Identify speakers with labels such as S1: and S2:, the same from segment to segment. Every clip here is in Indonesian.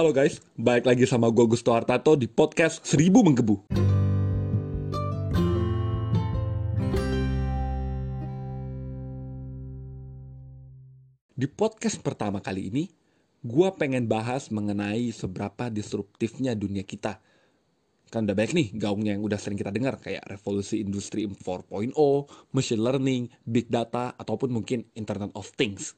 S1: Halo guys, balik lagi sama gue Gusto Hartato di podcast Seribu Menggebu. Di podcast pertama kali ini, gue pengen bahas mengenai seberapa disruptifnya dunia kita. Kan udah banyak nih gaungnya yang udah sering kita dengar kayak revolusi industri 4.0, machine learning, big data, ataupun mungkin Internet of Things.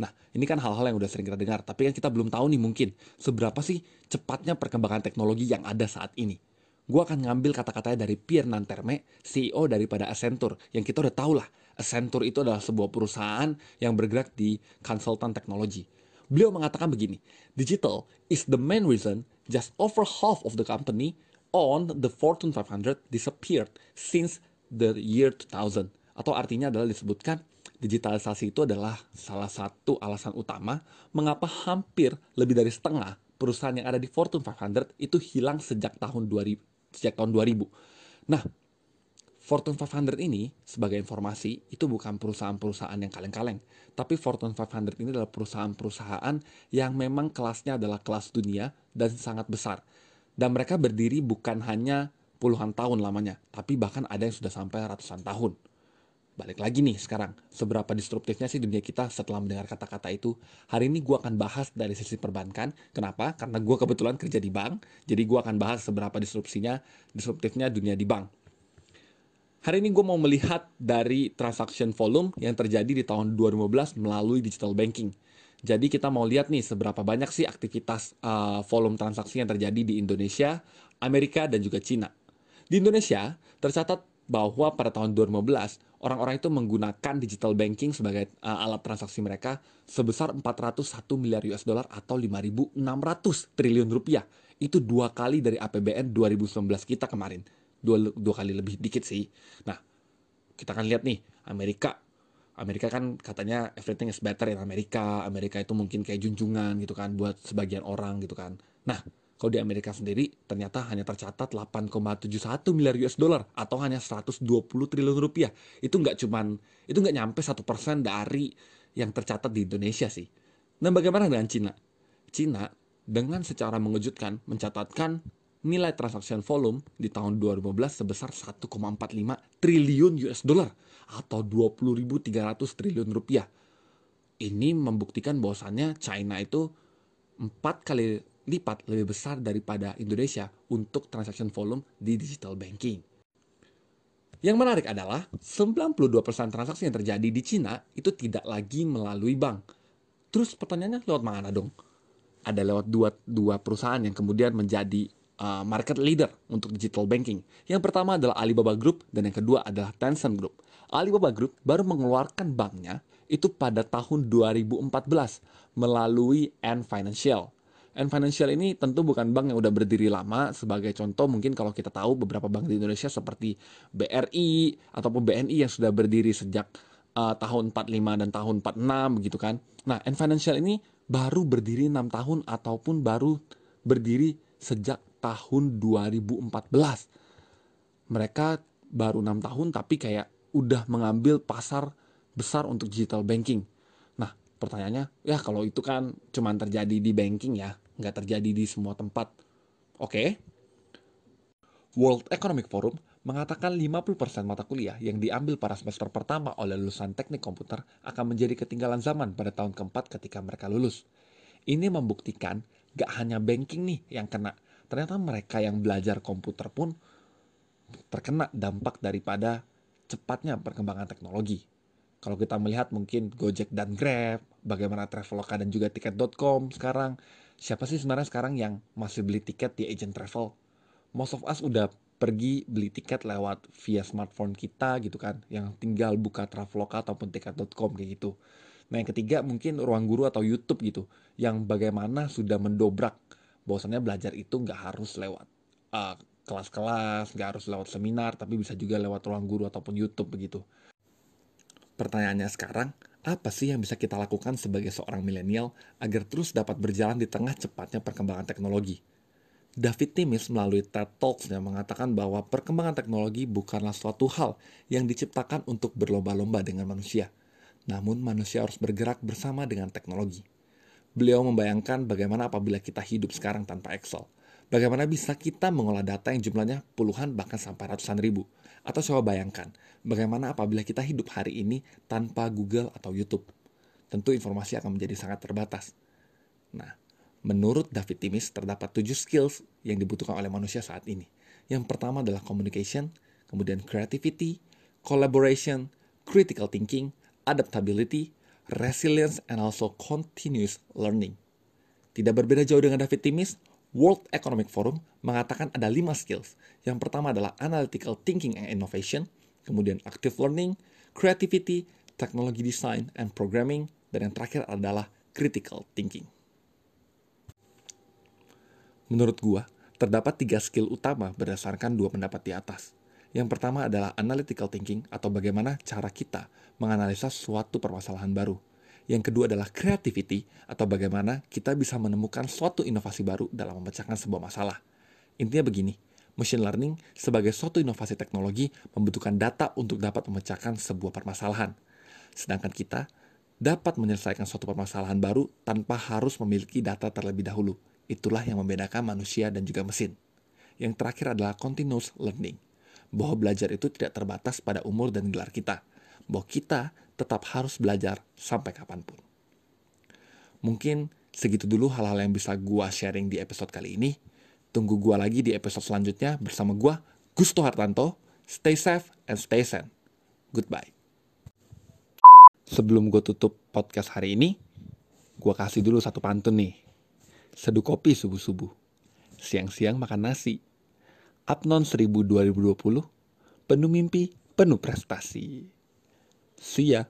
S1: Nah, ini kan hal-hal yang udah sering kita dengar, tapi kan kita belum tahu nih mungkin seberapa sih cepatnya perkembangan teknologi yang ada saat ini. Gue akan ngambil kata-katanya dari Pierre Nanterme, CEO daripada Accenture, yang kita udah tahu lah, Accenture itu adalah sebuah perusahaan yang bergerak di konsultan teknologi. Beliau mengatakan begini, digital is the main reason just over half of the company on the Fortune 500 disappeared since the year 2000. Atau artinya adalah disebutkan digitalisasi itu adalah salah satu alasan utama mengapa hampir lebih dari setengah perusahaan yang ada di Fortune 500 itu hilang sejak tahun 2000 sejak tahun 2000. Nah, Fortune 500 ini sebagai informasi itu bukan perusahaan-perusahaan yang kaleng-kaleng, tapi Fortune 500 ini adalah perusahaan-perusahaan yang memang kelasnya adalah kelas dunia dan sangat besar. Dan mereka berdiri bukan hanya puluhan tahun lamanya, tapi bahkan ada yang sudah sampai ratusan tahun balik lagi nih sekarang seberapa disruptifnya sih dunia kita setelah mendengar kata-kata itu? Hari ini gue akan bahas dari sisi perbankan. Kenapa? Karena gue kebetulan kerja di bank jadi gue akan bahas seberapa disrupsinya disruptifnya dunia di bank. Hari ini gue mau melihat dari transaction volume yang terjadi di tahun 2015 melalui digital banking. Jadi kita mau lihat nih seberapa banyak sih aktivitas uh, volume transaksi yang terjadi di Indonesia, Amerika, dan juga Cina. Di Indonesia, tercatat bahwa pada tahun 2015 orang-orang itu menggunakan digital banking sebagai uh, alat transaksi mereka sebesar 401 miliar US dollar atau 5.600 triliun rupiah. Itu dua kali dari APBN 2019 kita kemarin. Dua, dua kali lebih dikit sih. Nah, kita akan lihat nih, Amerika. Amerika kan katanya everything is better in Amerika. Amerika itu mungkin kayak junjungan gitu kan buat sebagian orang gitu kan. Nah, kalau di Amerika sendiri ternyata hanya tercatat 8,71 miliar US dollar atau hanya 120 triliun rupiah. Itu nggak cuman itu nggak nyampe satu persen dari yang tercatat di Indonesia sih. Nah bagaimana dengan Cina? Cina dengan secara mengejutkan mencatatkan nilai transaction volume di tahun 2015 sebesar 1,45 triliun US dollar atau 20.300 triliun rupiah. Ini membuktikan bahwasannya China itu empat kali lipat lebih besar daripada Indonesia untuk transaction volume di digital banking. Yang menarik adalah 92% transaksi yang terjadi di Cina itu tidak lagi melalui bank. Terus pertanyaannya lewat mana dong? Ada lewat dua, dua perusahaan yang kemudian menjadi uh, market leader untuk digital banking. Yang pertama adalah Alibaba Group dan yang kedua adalah Tencent Group. Alibaba Group baru mengeluarkan banknya itu pada tahun 2014 melalui Ant Financial And Financial ini tentu bukan bank yang udah berdiri lama. Sebagai contoh mungkin kalau kita tahu beberapa bank di Indonesia seperti BRI ataupun BNI yang sudah berdiri sejak uh, tahun 45 dan tahun 46 begitu kan. Nah, N Financial ini baru berdiri 6 tahun ataupun baru berdiri sejak tahun 2014. Mereka baru 6 tahun tapi kayak udah mengambil pasar besar untuk digital banking pertanyaannya ya kalau itu kan cuma terjadi di banking ya nggak terjadi di semua tempat oke okay. World Economic Forum mengatakan 50% mata kuliah yang diambil para semester pertama oleh lulusan teknik komputer akan menjadi ketinggalan zaman pada tahun keempat ketika mereka lulus. Ini membuktikan gak hanya banking nih yang kena, ternyata mereka yang belajar komputer pun terkena dampak daripada cepatnya perkembangan teknologi. Kalau kita melihat mungkin Gojek dan Grab, bagaimana Traveloka dan juga tiket.com sekarang. Siapa sih sebenarnya sekarang yang masih beli tiket di agent travel? Most of us udah pergi beli tiket lewat via smartphone kita gitu kan, yang tinggal buka Traveloka ataupun tiket.com kayak gitu. Nah yang ketiga mungkin ruang guru atau YouTube gitu, yang bagaimana sudah mendobrak bahwasannya belajar itu nggak harus lewat uh, kelas-kelas, nggak harus lewat seminar, tapi bisa juga lewat ruang guru ataupun YouTube begitu. Pertanyaannya sekarang, apa sih yang bisa kita lakukan sebagai seorang milenial agar terus dapat berjalan di tengah cepatnya perkembangan teknologi? David Timis melalui TED Talks-nya mengatakan bahwa perkembangan teknologi bukanlah suatu hal yang diciptakan untuk berlomba-lomba dengan manusia, namun manusia harus bergerak bersama dengan teknologi. beliau membayangkan bagaimana apabila kita hidup sekarang tanpa Excel. Bagaimana bisa kita mengolah data yang jumlahnya puluhan bahkan sampai ratusan ribu. Atau coba bayangkan, bagaimana apabila kita hidup hari ini tanpa Google atau YouTube. Tentu informasi akan menjadi sangat terbatas. Nah, menurut David Timis terdapat tujuh skills yang dibutuhkan oleh manusia saat ini. Yang pertama adalah communication, kemudian creativity, collaboration, critical thinking, adaptability, resilience, and also continuous learning. Tidak berbeda jauh dengan David Timis, World Economic Forum mengatakan ada lima skills. Yang pertama adalah analytical thinking and innovation, kemudian active learning, creativity, technology design and programming, dan yang terakhir adalah critical thinking. Menurut gua, terdapat tiga skill utama berdasarkan dua pendapat di atas. Yang pertama adalah analytical thinking atau bagaimana cara kita menganalisa suatu permasalahan baru. Yang kedua adalah creativity atau bagaimana kita bisa menemukan suatu inovasi baru dalam memecahkan sebuah masalah. Intinya begini, machine learning sebagai suatu inovasi teknologi membutuhkan data untuk dapat memecahkan sebuah permasalahan. Sedangkan kita dapat menyelesaikan suatu permasalahan baru tanpa harus memiliki data terlebih dahulu. Itulah yang membedakan manusia dan juga mesin. Yang terakhir adalah continuous learning bahwa belajar itu tidak terbatas pada umur dan gelar kita, bahwa kita tetap harus belajar sampai kapan pun. Mungkin segitu dulu hal-hal yang bisa gua sharing di episode kali ini. Tunggu gua lagi di episode selanjutnya bersama gua, Gusto Hartanto. Stay safe and stay sane. Goodbye. Sebelum gue tutup podcast hari ini, gue kasih dulu satu pantun nih. Seduh kopi subuh-subuh. Siang-siang makan nasi Apnon 1000 2020, penuh mimpi, penuh prestasi. 谁呀